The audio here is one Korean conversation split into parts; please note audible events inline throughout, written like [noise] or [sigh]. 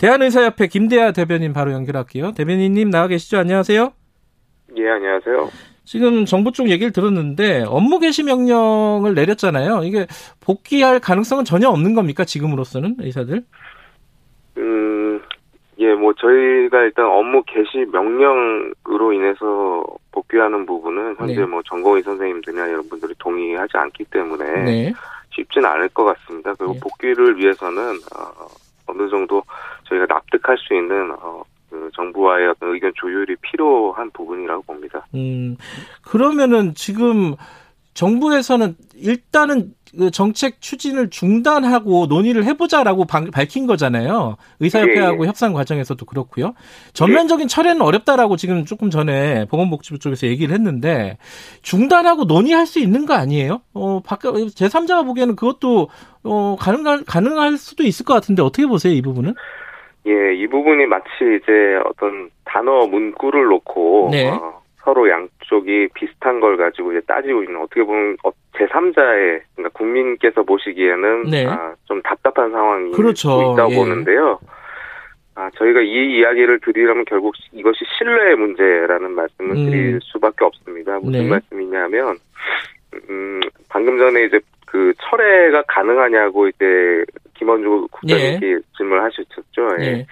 대한의사협회 김대하 대변인 바로 연결할게요. 대변인님 나와 계시죠? 안녕하세요. 예, 안녕하세요. 지금 정부 쪽 얘기를 들었는데 업무 개시 명령을 내렸잖아요. 이게 복귀할 가능성은 전혀 없는 겁니까? 지금으로서는 의사들? 음, 예, 뭐 저희가 일단 업무 개시 명령으로 인해서 복귀하는 부분은 현재 네. 뭐 전공의 선생님들이나 이런 분들이 동의하지 않기 때문에 네. 쉽지는 않을 것 같습니다. 그리고 네. 복귀를 위해서는 어, 어느 정도 저희가 납득할 수 있는 어, 그 정부와의 어떤 의견 조율이 필요한 부분이라고 봅니다. 음, 그러면은 지금 정부에서는 일단은 그 정책 추진을 중단하고 논의를 해보자라고 방- 밝힌 거잖아요. 의사협회하고 예, 예. 협상 과정에서도 그렇고요. 전면적인 철회는 어렵다라고 지금 조금 전에 보건복지부 쪽에서 얘기를 했는데 중단하고 논의할 수 있는 거 아니에요? 어, 바깥 제3자가 보기에는 그것도 어, 가능할 가능할 수도 있을 것 같은데 어떻게 보세요 이 부분은? 예, 이 부분이 마치 이제 어떤 단어 문구를 놓고 네. 어, 서로 양쪽이 비슷한 걸 가지고 이제 따지고 있는 어떻게 보면 어, 제3자의 그러니까 국민께서 보시기에는 네. 아, 좀 답답한 상황이 그렇죠. 있다고 예. 보는데요. 아, 저희가 이 이야기를 드리려면 결국 이것이 신뢰의 문제라는 말씀을 음. 드릴 수밖에 없습니다. 무슨 네. 말씀이냐면, 음, 방금 전에 이제 그 철회가 가능하냐고 이제 김원주 국장님께 질문을 하셨죠. 예. 예.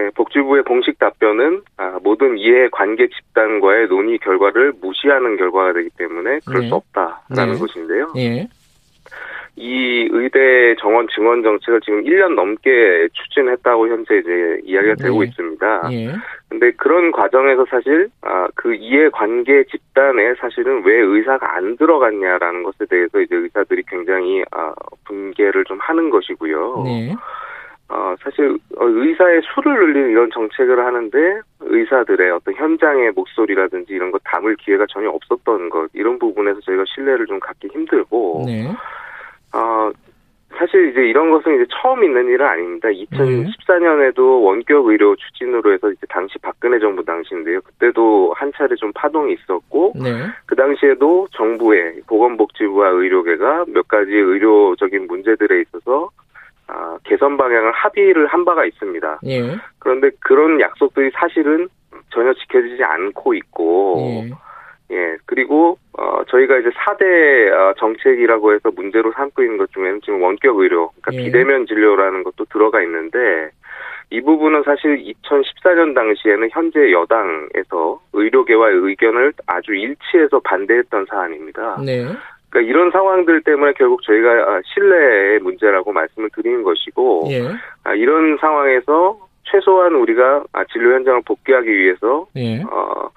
예, 복지부의 공식 답변은 아, 모든 이해 관계 집단과의 논의 결과를 무시하는 결과가 되기 때문에 그럴 네. 수 없다라는 네. 것인데요. 예. 이 의대 정원 증원 정책을 지금 1년 넘게 추진했다고 현재 이제 이야기가 되고 네. 있습니다. 예. 근데 그런 과정에서 사실 아, 그 이해 관계 집단에 사실은 왜 의사가 안 들어갔냐라는 것에 대해서 이제 의사들이 굉장히 아, 분개를 좀 하는 것이고요. 네. 어, 사실 어, 의사의 수를 늘리는 이런 정책을 하는데 의사들의 어떤 현장의 목소리라든지 이런 거 담을 기회가 전혀 없었던 것 이런 부분에서 저희가 신뢰를 좀 갖기 힘들고 네. 어, 사실 이제 이런 것은 이제 처음 있는 일은 아닙니다. 2014년에도 원격 의료 추진으로 해서 이제 당시 박근혜 정부 당시인데요. 그때도 한 차례 좀 파동이 있었고 네. 그 당시에도 정부의 보건복지부와 의료계가 몇 가지 의료적인 문제들에 있어서 아, 개선 방향을 합의를 한 바가 있습니다. 예. 그런데 그런 약속들이 사실은 전혀 지켜지지 않고 있고, 예. 예, 그리고, 어, 저희가 이제 4대 어, 정책이라고 해서 문제로 삼고 있는 것 중에는 지금 원격 의료, 그러니까 예. 비대면 진료라는 것도 들어가 있는데, 이 부분은 사실 2014년 당시에는 현재 여당에서 의료계와의 의견을 아주 일치해서 반대했던 사안입니다. 네. 그러니까 이런 상황들 때문에 결국 저희가 아, 신뢰의 문제라고 말씀을 드리는 것이고, 예. 아, 이런 상황에서 최소한 우리가 아, 진료 현장을 복귀하기 위해서 예. 어,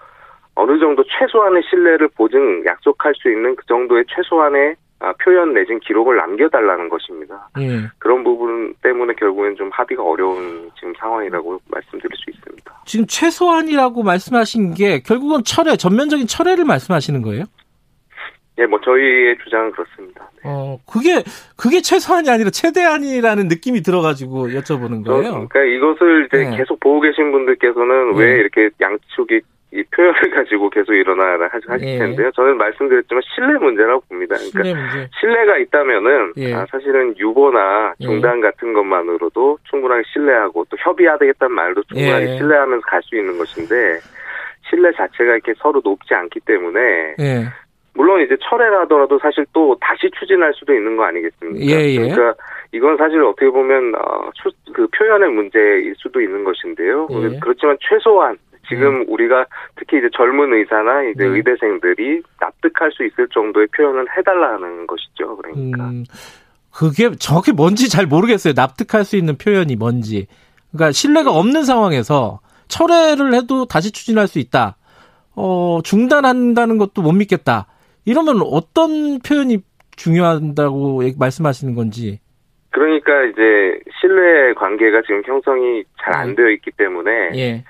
어느 정도 최소한의 신뢰를 보증 약속할 수 있는 그 정도의 최소한의 아, 표현 내진 기록을 남겨달라는 것입니다. 예. 그런 부분 때문에 결국엔 좀 합의가 어려운 지금 상황이라고 말씀드릴 수 있습니다. 지금 최소한이라고 말씀하신 게 결국은 철회, 전면적인 철회를 말씀하시는 거예요? 예, 뭐 저희의 주장은 그렇습니다. 네. 어, 그게, 그게 최소한이 아니라 최대한이라는 느낌이 들어가지고 여쭤보는 저- 거예요. 그러니까 이것을 이제 네. 계속 보고 계신 분들께서는 네. 왜 이렇게 양쪽이 이 표현을 [laughs] 가지고 계속 일어나라 하- 하실 네. 텐데요. 저는 말씀드렸지만 신뢰 문제라고 봅니다. 그러니까 신뢰 문제. 신뢰가 있다면은 예. 아, 사실은 유보나 예. 중단 같은 것만으로도 충분하게 신뢰하고 또 협의하겠다는 말도 충분하게 예. 신뢰하면서 갈 수 있는 것인데 신뢰 자체가 이렇게 서로 높지 않기 때문에 예. 물론 이제 철회를 하더라도 사실 또 다시 추진할 수도 있는 거 아니겠습니까? 예, 예. 그러니까 이건 사실 어떻게 보면 어, 추, 그 표현의 문제일 수도 있는 것인데요. 예. 그렇지만 최소한 지금 우리가 특히 이제 젊은 의사나 이제 음. 의대생들이 납득할 수 있을 정도의 표현을 해달라는 것이죠. 그러니까. 음, 그게 정확히 뭔지 잘 모르겠어요. 납득할 수 있는 표현이 뭔지. 그러니까 신뢰가 없는 상황에서 철회를 해도 다시 추진할 수 있다. 어, 중단한다는 것도 못 믿겠다. 이러면 어떤 표현이 중요하다고 말씀하시는 건지. 그러니까 이제 신뢰 관계가 지금 형성이 잘안 음. 되어 있기 때문에 예.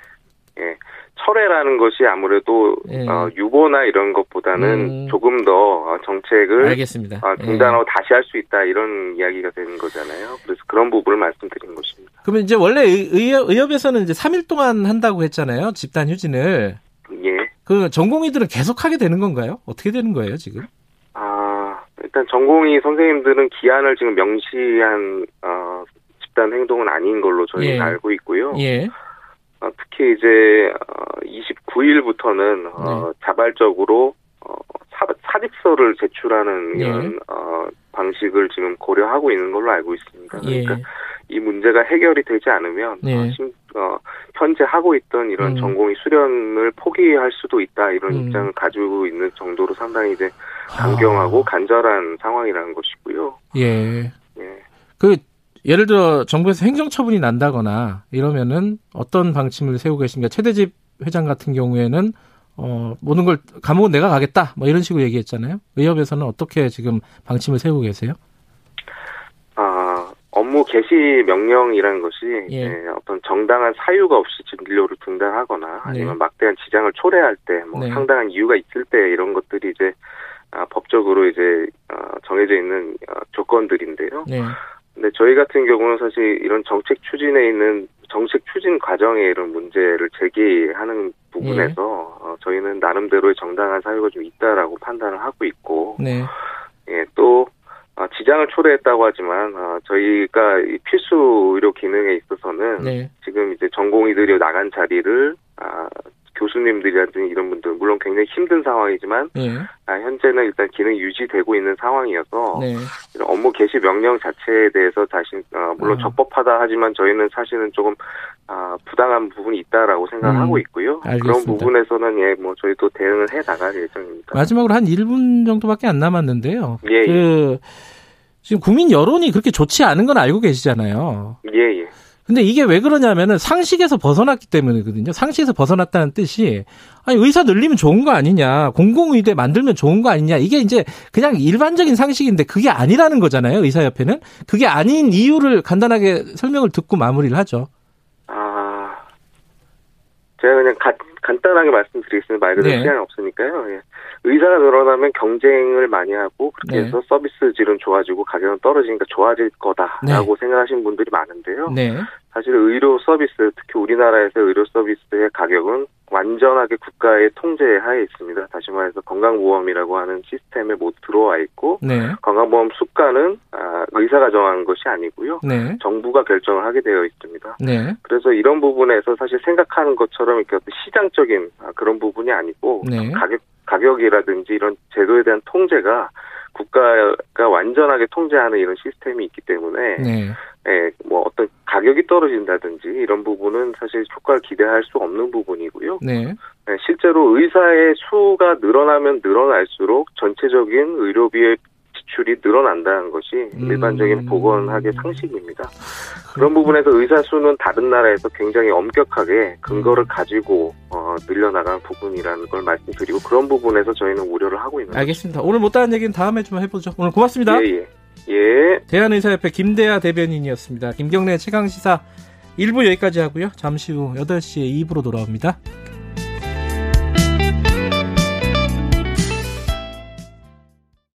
예, 철회라는 것이 아무래도 예. 어, 유보나 이런 것보다는 음. 조금 더 어, 정책을 알겠습니다. 어, 예. 중단하고 다시 할 수 있다 이런 이야기가 되는 거잖아요. 그래서 그런 부분을 말씀드린 것입니다. 그러면 이제 원래 의- 의협, 의협에서는 이제 3일 동안 한다고 했잖아요. 집단 휴진을. 예. 그 전공의들은 계속 하게 되는 건가요? 어떻게 되는 거예요, 지금? 아, 일단 전공의 선생님들은 기한을 지금 명시한 어, 집단 행동은 아닌 걸로 저희는 예. 알고 있고요. 예. 어, 특히 이제 29일부터는 어, 네. 자발적으로 어, 사, 사직서를 제출하는 예. 이런 어, 방식을 지금 고려하고 있는 걸로 알고 있습니다. 예. 그러니까 이 문제가 해결이 되지 않으면 네. 어, 심, 어, 현재 하고 있던 이런 음. 전공의 수련을 포기할 수도 있다 이런 음. 입장을 가지고 있는 정도로 상당히 이제 강경하고 아. 간절한 상황이라는 것이고요. 예. 예. 그 예를 들어 정부에서 행정처분이 난다거나 이러면은 어떤 방침을 세우고 계십니까? 최대집 회장 같은 경우에는 어 모든 걸 감옥은 내가 가겠다 뭐 이런 식으로 얘기했잖아요. 의협에서는 어떻게 지금 방침을 세우고 계세요? 아 업무 개시 명령이라는 것이 예. 네, 어떤 정당한 사유가 없이 진료를 중단하거나 아니면 네. 막대한 지장을 초래할 때뭐 네. 상당한 이유가 있을 때 이런 것들이 이제 아, 법적으로 이제 어, 정해져 있는 어, 조건들인데요. 네. 근데 저희 같은 경우는 사실 이런 정책 추진에 있는 정책 추진 과정에 이런 문제를 제기하는 부분에서 예. 어, 저희는 나름대로의 정당한 사유가 좀 있다라고 판단을 하고 있고, 네. 예, 또 어, 지장을 초래했다고 하지만 어, 저희가 이 필수 의료 기능에 있어서는 네. 지금 이제 전공의들이 나간 자리를 아, 교수님들이라든지 이런 분들 물론 굉장히 힘든 상황이지만 네. 아, 현재는 일단 기능이 유지되고 있는 상황이어서 네. 이런 업무 개시 명령 자체에 대해서 다시 어, 물론 어. 적법하다 하지만 저희는 사실은 조금 아, 부당한 부분이 있다라고 생각하고 음, 있고요. 알겠습니다. 그런 부분에서는 예, 뭐 저희도 대응을 해 나갈 예정입니다. 마지막으로 한 1분 정도밖에 안 남았는데요. 예. 그 예. 지금 국민 여론이 그렇게 좋지 않은 건 알고 계시잖아요. 예, 예. 근데 이게 왜 그러냐면은 상식에서 벗어났기 때문이거든요. 상식에서 벗어났다는 뜻이 아니 의사 늘리면 좋은 거 아니냐, 공공의대 만들면 좋은 거 아니냐 이게 이제 그냥 일반적인 상식인데 그게 아니라는 거잖아요. 의사협회는 그게 아닌 이유를 간단하게 설명을 듣고 마무리를 하죠. 아, 제가 그냥 가, 간단하게 말씀드리겠습니다. 말 그대로 네. 시간이 없으니까요. 예. 의사가 늘어나면 경쟁을 많이 하고 그렇게 네. 해서 서비스 질은 좋아지고 가격은 떨어지니까 좋아질 거다라고 네. 생각하시는 분들이 많은데요. 네. 사실 의료 서비스 특히 우리나라에서 의료 서비스의 가격은 완전하게 국가의 통제 하에 있습니다. 다시 말해서 건강보험이라고 하는 시스템에 모두 들어와 있고 네. 건강보험 수가는 아, 의사가 정하는 것이 아니고요. 네. 정부가 결정을 하게 되어 있습니다. 네. 그래서 이런 부분에서 사실 생각하는 것처럼 이렇게 시장적인 아, 그런 부분이 아니고 네. 가격 가격이라든지 이런 제도에 대한 통제가 국가가 완전하게 통제하는 이런 시스템이 있기 때문에 네. 예, 뭐 어떤 가격이 떨어진다든지 이런 부분은 사실 효과를 기대할 수 없는 부분이고요. 네. 예, 실제로 의사의 수가 늘어나면 늘어날수록 전체적인 의료비의 지출이 늘어난다는 것이 음. 일반적인 보건학의 상식입니다. 그런 부분에서 의사 수는 다른 나라에서 굉장히 엄격하게 근거를 음. 가지고 어, 늘려나간 부분이라는 걸 말씀드리고 그런 부분에서 저희는 우려를 하고 있는 알겠습니다. 거죠. 오늘 못다한 얘기는 다음에 좀 해보죠. 오늘 고맙습니다. 예, 예. 예. 대한의사협회 김대하 대변인이었습니다. 김경래 최강시사 1부 여기까지 하고요. 잠시 후 8시에 2부로 돌아옵니다.